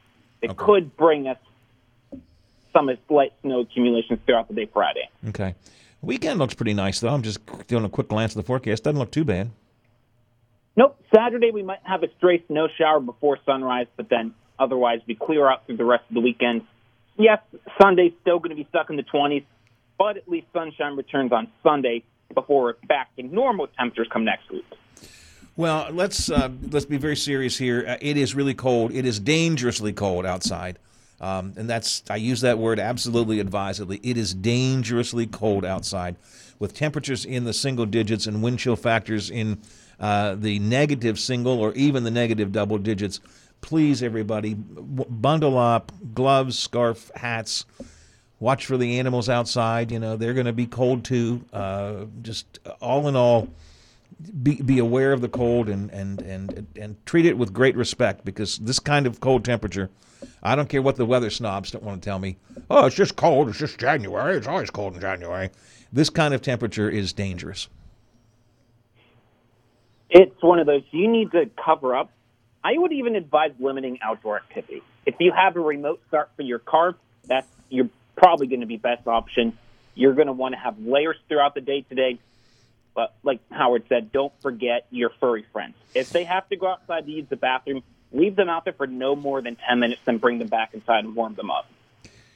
[SPEAKER 13] It could bring us some slight snow accumulations throughout the day Friday.
[SPEAKER 3] Okay. Weekend looks pretty nice though. I'm just doing a quick glance at the forecast. Doesn't look too bad.
[SPEAKER 13] Nope, Saturday we might have a stray snow shower before sunrise, but then otherwise we clear out through the rest of the weekend. Yes, Sunday's still going to be stuck in the 20s, but at least sunshine returns on Sunday before back to normal temperatures come next week.
[SPEAKER 3] Well, let's uh, let's be very serious here. Uh, it is really cold. It is dangerously cold outside, um, and that's I use that word absolutely advisedly. It is dangerously cold outside, with temperatures in the single digits and wind chill factors in uh, the negative single or even the negative double digits. Please, everybody, bundle up, gloves, scarf, hats. Watch for the animals outside. You know they're going to be cold too. Uh, just all in all be be aware of the cold and and and and treat it with great respect because this kind of cold temperature, I don't care what the weather snobs don't want to tell me. Oh, it's just cold. It's just January. It's always cold in January. This kind of temperature is dangerous.
[SPEAKER 13] It's one of those you need to cover up. I would even advise limiting outdoor activity. If you have a remote start for your car, that's you're probably going to be best option. You're going to want to have layers throughout the day today. But like Howard said, don't forget your furry friends. If they have to go outside to use the bathroom, leave them out there for no more than 10 minutes, then bring them back inside and warm them up.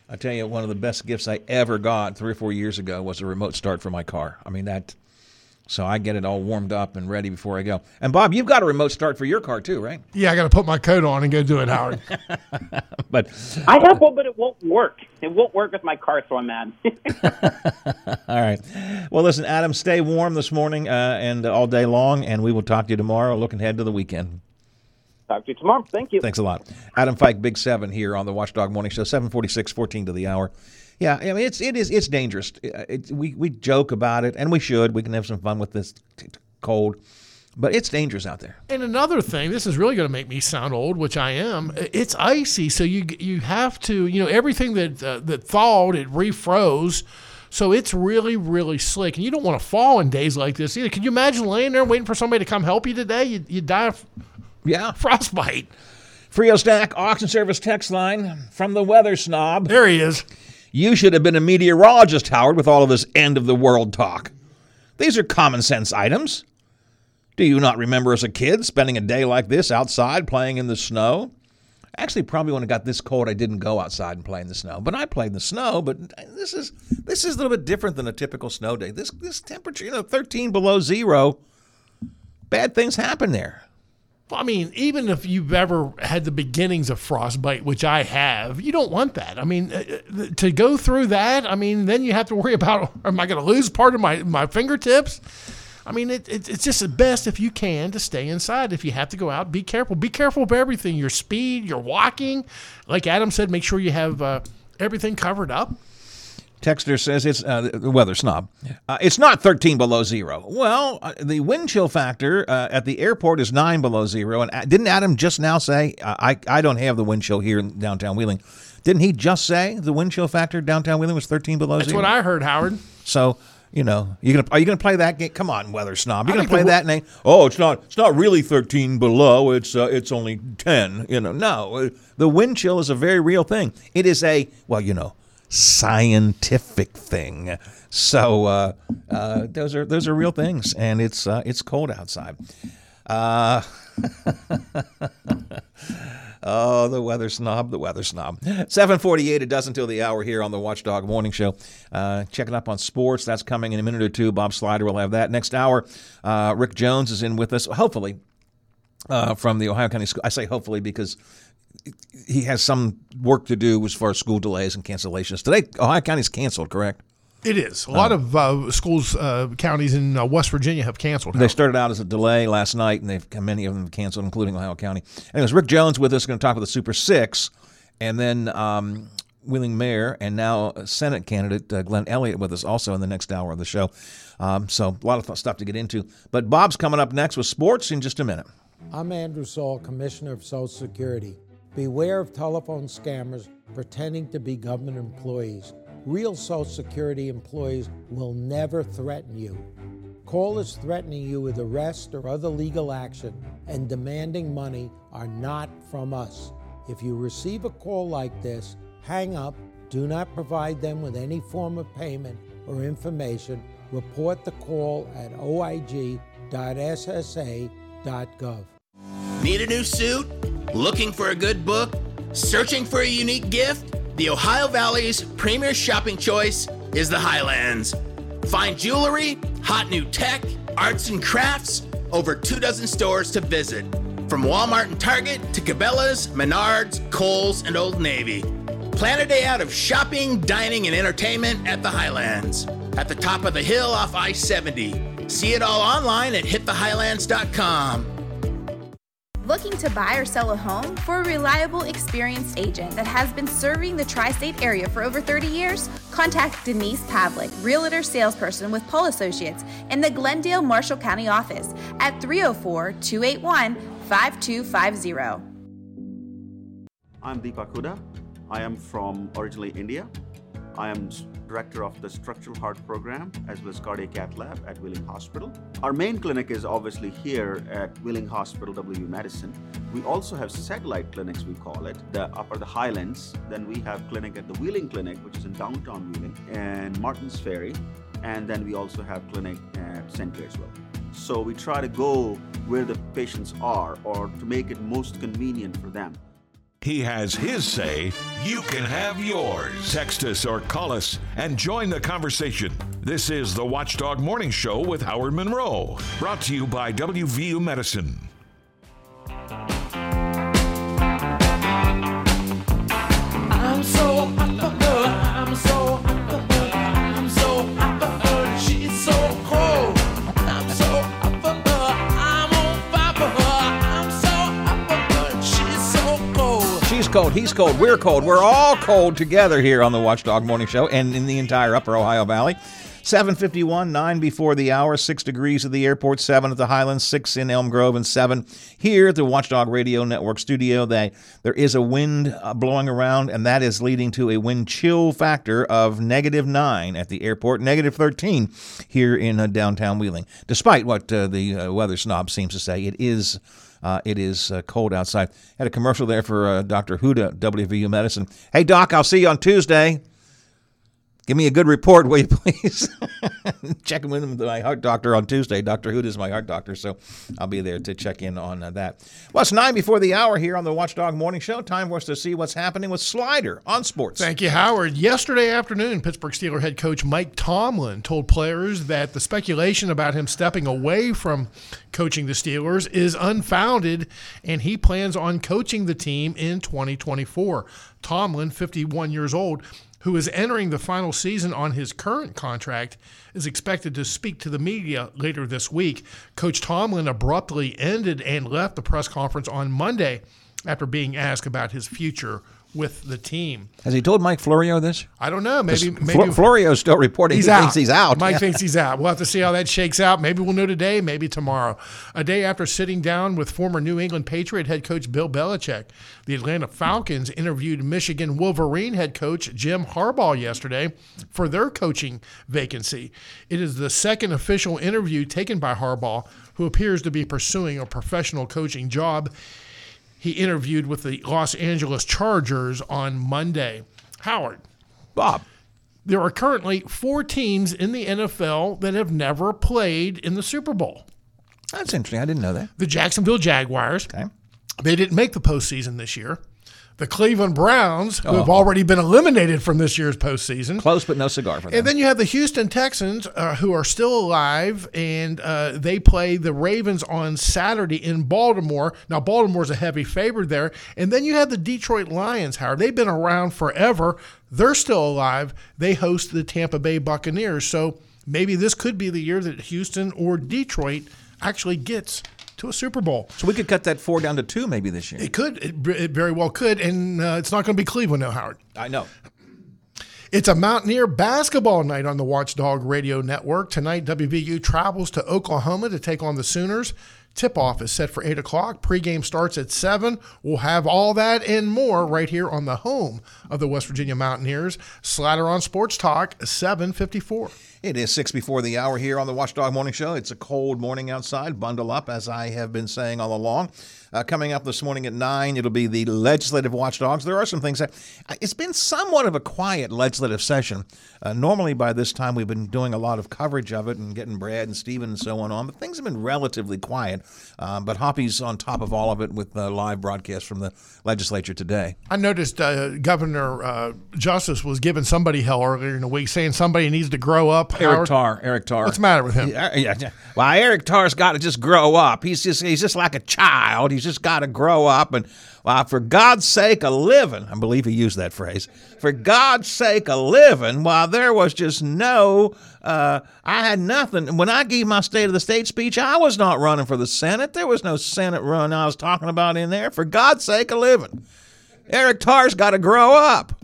[SPEAKER 3] I tell you, one of the best gifts I ever got three or four years ago was a remote start for my car. I mean that, so I get it all warmed up and ready before I go. And Bob, you've got a remote start for your car too, right?
[SPEAKER 4] Yeah, I got to put my coat on and go do it, Howard.
[SPEAKER 3] But
[SPEAKER 13] I have one, but it won't work. It won't work with my car, so I'm mad.
[SPEAKER 3] all right. Well, listen, Adam, stay warm this morning uh, and all day long, and we will talk to you tomorrow. Looking ahead to the weekend.
[SPEAKER 13] Talk to you tomorrow. Thank you.
[SPEAKER 3] Thanks a lot. Adam Fike, Big Seven here on the Watchdog Morning Show, 746, 14 to the hour. Yeah, I mean, it's, it is, it's dangerous. It, it- we, we joke about it, and we should. We can have some fun with this t- t- cold, but it's dangerous out there.
[SPEAKER 4] And another thing, this is really going to make me sound old, which I am. It's icy, so you you have to, you know, everything that uh, that thawed, it refroze. So it's really, really slick, and you don't want to fall in days like this either. Can you imagine laying there waiting for somebody to come help you today? You you die of
[SPEAKER 3] yeah
[SPEAKER 4] frostbite.
[SPEAKER 3] Frio Stack Auction Service text line from the weather snob.
[SPEAKER 4] There he is.
[SPEAKER 3] You should have been a meteorologist, Howard, with all of this end of the world talk. These are common sense items. Do you not remember as a kid spending a day like this outside playing in the snow? Actually, probably when it got this cold, I didn't go outside and play in the snow. But I played in the snow. But this is this is a little bit different than a typical snow day. This this temperature, you know, 13 below zero. Bad things happen there.
[SPEAKER 4] Well, I mean, even if you've ever had the beginnings of frostbite, which I have, you don't want that. I mean, uh, uh, to go through that, I mean, then you have to worry about am I going to lose part of my, my fingertips? I mean, it, it, it's just the best if you can to stay inside. If you have to go out, be careful. Be careful of everything your speed, your walking. Like Adam said, make sure you have uh, everything covered up.
[SPEAKER 3] Texter says it's uh, the weather snob. Uh, it's not 13 below zero. Well, uh, the wind chill factor uh, at the airport is nine below zero. And uh, didn't Adam just now say uh, I I don't have the wind chill here in downtown Wheeling? Didn't he just say the wind chill factor downtown Wheeling was 13 below
[SPEAKER 4] That's
[SPEAKER 3] zero?
[SPEAKER 4] what I heard, Howard.
[SPEAKER 3] So You know, you gonna are you gonna play that game? Come on, weather snob. You gonna play that name? Oh, it's not. It's not really thirteen below. It's uh, it's only ten. You know, no. The wind chill is a very real thing. It is a well, you know, scientific thing. So uh, uh, those are those are real things, and it's uh, it's cold outside. Uh, Oh, the weather snob, the weather snob. 748, it does until the hour here on the Watchdog Morning Show. Uh, checking up on sports. That's coming in a minute or two. Bob Seidler will have that. Next hour, uh, Rick Jones is in with us, hopefully, from the Ohio County School. I say hopefully because he has some work to do as far as school delays and cancellations. Today, Ohio County's canceled, correct?
[SPEAKER 4] It is. A lot
[SPEAKER 3] Uh,
[SPEAKER 4] of uh, schools, uh, counties in uh, West Virginia have canceled.
[SPEAKER 3] They started out as a delay last night, and they've many of them canceled, including Ohio County. Anyways, Rick Jones with us, going to talk about the Super Six, and then um, Wheeling Mayor and now Senate candidate uh, Glenn Elliott with us also in the next hour of the show. Um, so a lot of stuff to get into. But Bob's coming up next with sports in just a minute.
[SPEAKER 14] I'm Andrew Saul, Commissioner of Social Security. Beware of telephone scammers pretending to be government employees. Real Social Security employees will never threaten you. Callers threatening you with arrest or other legal action and demanding money are not from us. If you receive a call like this, hang up, do not provide them with any form of payment or information. Report the call at oig.ssa.gov.
[SPEAKER 15] Need a new suit? Looking for a good book? Searching for a unique gift? The Ohio Valley's premier shopping choice is the Highlands. Find jewelry, hot new tech, arts and crafts, over two dozen stores to visit. From Walmart and Target to Cabela's, Menards, Kohl's, and Old Navy. Plan a day out of shopping, dining, and entertainment at the Highlands. At the top of the hill off I 70. See it all online at hitthehighlands.com.
[SPEAKER 16] Looking to buy or sell a home? For a reliable, experienced agent that has been serving the tri state area for over 30 years, contact Denise Pavlik, Realtor Salesperson with Paull Associates in the Glendale Marshall County office at 304 281 5250.
[SPEAKER 17] I'm Deepak Huda. I am from originally India. I am director of the structural heart program as well as cardiac cath lab at Wheeling Hospital. Our main clinic is obviously here at Wheeling Hospital, W Medicine. We also have satellite clinics, we call it, the upper the Highlands. Then we have clinic at the Wheeling Clinic, which is in downtown Wheeling, and Martins Ferry. And then we also have clinic at St. Clairsville. So we try to go where the patients are or to make it most convenient for them.
[SPEAKER 1] He has his say. You can have yours. Text us or call us and join the conversation. This is the Watchdog Morning Show with Howard Monroe. Brought to you by WVU Medicine.
[SPEAKER 11] Cold.
[SPEAKER 3] He's cold. We're cold. We're all cold together here on the Watchdog Morning Show and in the entire Upper Ohio Valley. 751, 9 before the hour, 6 degrees at the airport, 7 at the Highlands, 6 in Elm Grove, and 7 here at the Watchdog Radio Network studio. They, there is a wind uh, blowing around, and that is leading to a wind chill factor of negative 9 at the airport, negative 13 here in uh, downtown Wheeling. Despite what uh, the uh, weather snob seems to say, it is. Uh, it is uh, cold outside. Had a commercial there for uh, Dr. Huda, WVU Medicine. Hey, Doc, I'll see you on Tuesday. Give me a good report, will you please? check in with my heart doctor on Tuesday. Dr. Hood is my heart doctor, so I'll be there to check in on uh, that. Well, it's nine before the hour here on the Watchdog Morning Show. Time for us to see what's happening with Seidler on sports.
[SPEAKER 4] Thank you, Howard. Yesterday afternoon, Pittsburgh Steelers head coach Mike Tomlin told players that the speculation about him stepping away from coaching the Steelers is unfounded, and he plans on coaching the team in 2024. Tomlin, 51 years old, who is entering the final season on his current contract, is expected to speak to the media later this week. Coach Tomlin abruptly ended and left the press conference on Monday after being asked about his future with the team.
[SPEAKER 3] Has he told Mike Florio this?
[SPEAKER 4] I don't know. Maybe maybe
[SPEAKER 3] Flo- Florio's still reporting
[SPEAKER 4] he's
[SPEAKER 3] he
[SPEAKER 4] out.
[SPEAKER 3] thinks he's out.
[SPEAKER 4] Mike thinks he's out. We'll have to see how that shakes out. Maybe we'll know today, maybe tomorrow. A day after sitting down with former New England Patriot head coach Bill Belichick, the Atlanta Falcons interviewed Michigan Wolverine head coach Jim Harbaugh yesterday for their coaching vacancy. It is the second official interview taken by Harbaugh, who appears to be pursuing a professional coaching job. He interviewed with the Los Angeles Chargers on Monday. Howard.
[SPEAKER 3] Bob.
[SPEAKER 4] There are currently four teams in the NFL that have never played in the Super Bowl.
[SPEAKER 3] That's interesting. I didn't know that.
[SPEAKER 4] The Jacksonville Jaguars.
[SPEAKER 3] Okay.
[SPEAKER 4] They didn't make the postseason this year. The Cleveland Browns, who have
[SPEAKER 3] Oh.
[SPEAKER 4] already been eliminated from this year's postseason.
[SPEAKER 3] Close, but no cigar for them.
[SPEAKER 4] And then you have the Houston Texans, uh, who are still alive, and uh, they play the Ravens on Saturday in Baltimore. Now, Baltimore's a heavy favorite there. And then you have the Detroit Lions, Howard. They've been around forever. They're still alive. They host the Tampa Bay Buccaneers. So maybe this could be the year that Houston or Detroit actually gets to a Super Bowl.
[SPEAKER 3] So we could cut that four down to two maybe this year.
[SPEAKER 4] It could. It, it very well could. And uh, it's not going to be Cleveland, no, Howard.
[SPEAKER 3] I know.
[SPEAKER 4] It's a Mountaineer basketball night on the Watchdog Radio Network. Tonight, WVU travels to Oklahoma to take on the Sooners. Tip off is set for 8 o'clock. Pregame starts at 7. We'll have all that and more right here on the home of the West Virginia Mountaineers. Seidler on Sports Talk, 754.
[SPEAKER 3] It is six before the hour here on the Watchdog Morning Show. It's a cold morning outside. Bundle up, as I have been saying all along. Uh, coming up this morning at nine, it'll be the legislative watchdogs. There are some things that it's been somewhat of a quiet legislative session. Uh, normally, by this time, we've been doing a lot of coverage of it and getting Brad and Steven and so on on, but things have been relatively quiet. Uh, but Hoppy's on top of all of it with the live broadcast from the legislature today.
[SPEAKER 4] I noticed uh, Governor uh, Justice was giving somebody hell earlier in the week, saying somebody needs to grow up.
[SPEAKER 3] Eric
[SPEAKER 4] Howard.
[SPEAKER 3] Tarr. Eric Tarr.
[SPEAKER 4] What's the matter with him?
[SPEAKER 3] Yeah, yeah, yeah. Well, Eric Tarr's got to just grow up. He's just he's just like a child. He's just got to grow up and well, for God's sake, a living. I believe he used that phrase. For God's sake, a living. While there was just no, uh, I had nothing. When I gave my State of the State speech, I was not running for the Senate. There was no Senate run I was talking about in there. For God's sake, a living. Eric Tarr's got to grow up.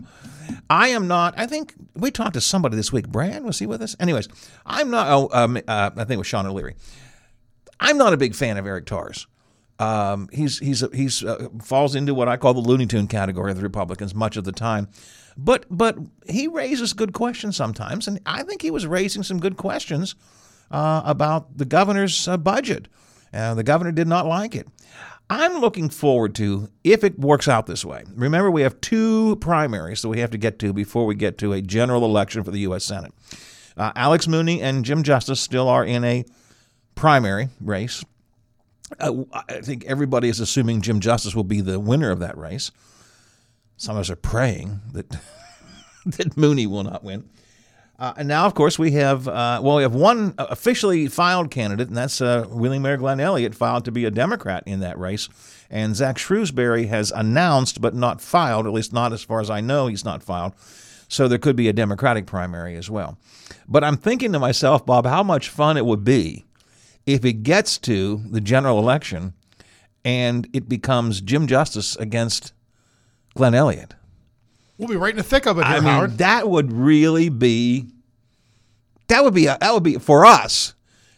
[SPEAKER 3] I am not. I think we talked to somebody this week. Brad was he with us? Anyways, I'm not. Oh, um, uh, I think it was Sean O'Leary. I'm not a big fan of Eric Tarr's. Um, he's he's he's uh, falls into what I call the Looney Tune category of the Republicans much of the time, but but he raises good questions sometimes, and I think he was raising some good questions uh, about the governor's uh, budget. Uh, the governor did not like it. I'm looking forward to if it works out this way. Remember, we have two primaries that we have to get to before we get to a general election for the U.S. Senate. Uh, Alex Mooney and Jim Justice still are in a primary race. I think everybody is assuming Jim Justice will be the winner of that race. Some of us are praying that that Mooney will not win. Uh, and now, of course, we have uh, well, we have one officially filed candidate, and that's uh, Wheeling Mayor Glenn Elliott, filed to be a Democrat in that race. And Zach Shrewsbury has announced, but not filed, at least not as far as I know, he's not filed. So there could be a Democratic primary as well. But I'm thinking to myself, Bob, how much fun it would be if it gets to the general election and it becomes Jim Justice against Glenn Elliott.
[SPEAKER 4] We'll be right in the thick of it here,
[SPEAKER 3] I mean,
[SPEAKER 4] Howard.
[SPEAKER 3] that would really be that would be a, that would be for us.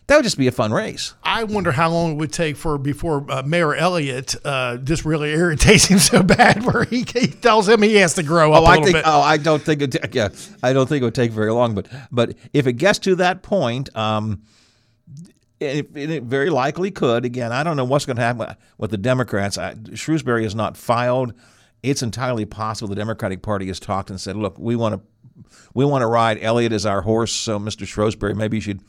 [SPEAKER 3] That would just be a fun race.
[SPEAKER 4] I wonder how long it would take for before uh, Mayor Elliott uh, just really irritates him so bad, where he, he tells him he has to grow up
[SPEAKER 3] oh,
[SPEAKER 4] a
[SPEAKER 3] I
[SPEAKER 4] little
[SPEAKER 3] think.
[SPEAKER 4] bit.
[SPEAKER 3] Oh, I don't think it. Yeah, I don't think it would take very long. But but if it gets to that point, um, it, it very likely could. Again, I don't know what's going to happen with the Democrats. I, Shrewsbury is not filed. It's entirely possible the Democratic Party has talked and said, "Look, we want to we want to ride Elliott as our horse. So, Mr. Shrewsbury, maybe you should."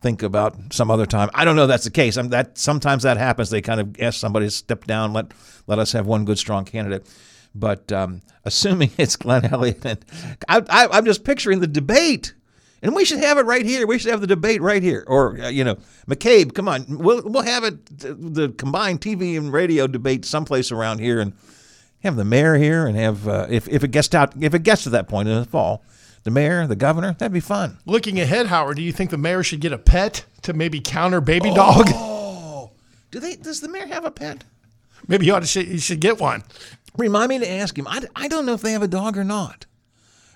[SPEAKER 3] think about some other time. I don't know if that's the case. I'm, that sometimes that happens. They kind of ask somebody to step down, let let us have one good strong candidate. But um, assuming it's Glenn Elliott, I, I, I'm just picturing the debate, and we should have it right here. We should have the debate right here, or uh, you know, McCabe, come on, we'll we'll have it the combined TV and radio debate someplace around here, and have the mayor here, and have uh, if if it gets out if it gets to that point in the fall the mayor, the governor. That'd be fun.
[SPEAKER 4] Looking ahead, Howard, do you think the mayor should get a pet to maybe counter baby dog?
[SPEAKER 3] Do they? Does the mayor have a pet?
[SPEAKER 4] Maybe you ought to you should get one.
[SPEAKER 3] Remind me to ask him. I, I don't know if they have a dog or not.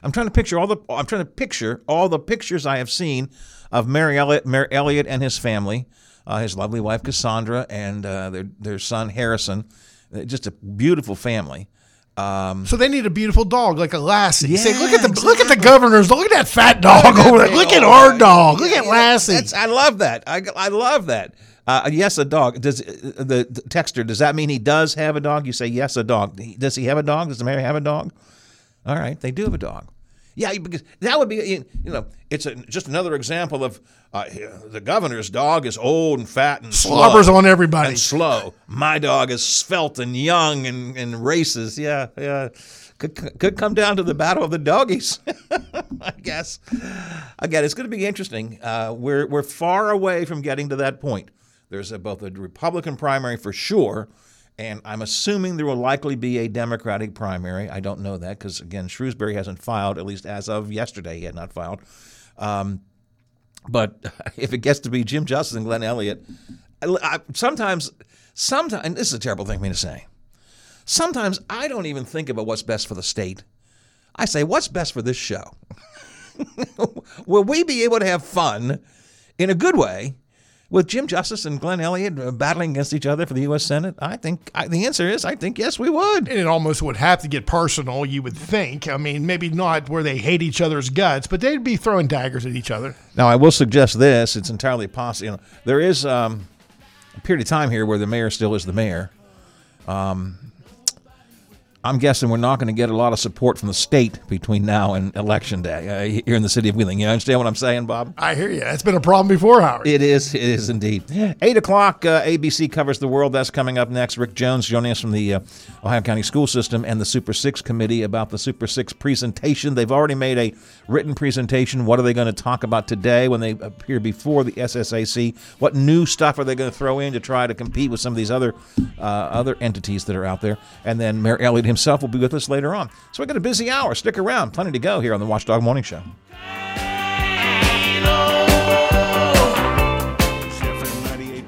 [SPEAKER 3] I'm trying to picture all the I'm trying to picture all the pictures I have seen of Mayor Elliott, Mayor Elliott and his family, uh, his lovely wife Cassandra and uh, their their son Harrison. Uh, Just a beautiful family. Um,
[SPEAKER 4] So they need a beautiful dog like a Lassie.
[SPEAKER 3] Yeah,
[SPEAKER 4] Say, look at the look at the governors. Look at that fat dog over there. Look at our dog. Look at Lassie.
[SPEAKER 3] I love that. I, I love that. Uh, yes, a dog. Does uh, the, the texter? Does that mean he does have a dog? You say yes, a dog. Does he have a dog? Does the mayor have a dog? All right, they do have a dog. Yeah, because that would be you know it's a, just another example of uh, the governor's dog is old and fat and
[SPEAKER 4] Slobbers on everybody.
[SPEAKER 3] and slow. My dog is svelte and young and, and races. Yeah, yeah. Could, could come down to the battle of the doggies. I guess. Again, it's going to be interesting. Uh, we're we're far away from getting to that point. There's a, both a Republican primary for sure, and I'm assuming there will likely be a Democratic primary. I don't know that because again, Shrewsbury hasn't filed. At least as of yesterday, he had not filed. Um, but if it gets to be Jim Justice and Glenn Elliott, I, I, sometimes, sometimes, this is a terrible thing for me to say. Sometimes I don't even think about what's best for the state. I say, what's best for this show? Will we be able to have fun in a good way with Jim Justice and Glenn Elliott uh, battling against each other for the U.S. Senate? I think I, the answer is I think yes, we would.
[SPEAKER 4] And it almost would have to get personal, you would think. I mean, maybe not where they hate each other's guts, but they'd be throwing daggers at each other.
[SPEAKER 3] Now, I will suggest this: it's entirely possible. You know, there is um, a period of time here where the mayor still is the mayor. Um, I'm guessing we're not going to get a lot of support from the state between now and election day uh, here in the city of Wheeling. You understand what I'm saying, Bob?
[SPEAKER 4] I hear you. That's been a problem before, Howard.
[SPEAKER 3] It is. It is indeed. Eight o'clock. Uh, ABC covers the world. That's coming up next. Rick Jones joining us from the uh, Ohio County School System and the Super Six Committee about the Super Six presentation. They've already made a written presentation. What are they going to talk about today when they appear before the SSAC? What new stuff are they going to throw in to try to compete with some of these other uh, other entities that are out there? And then Mayor Elliott himself will be with us later on. So we got a busy hour. Stick around. Plenty to go here on the Watchdog Morning Show.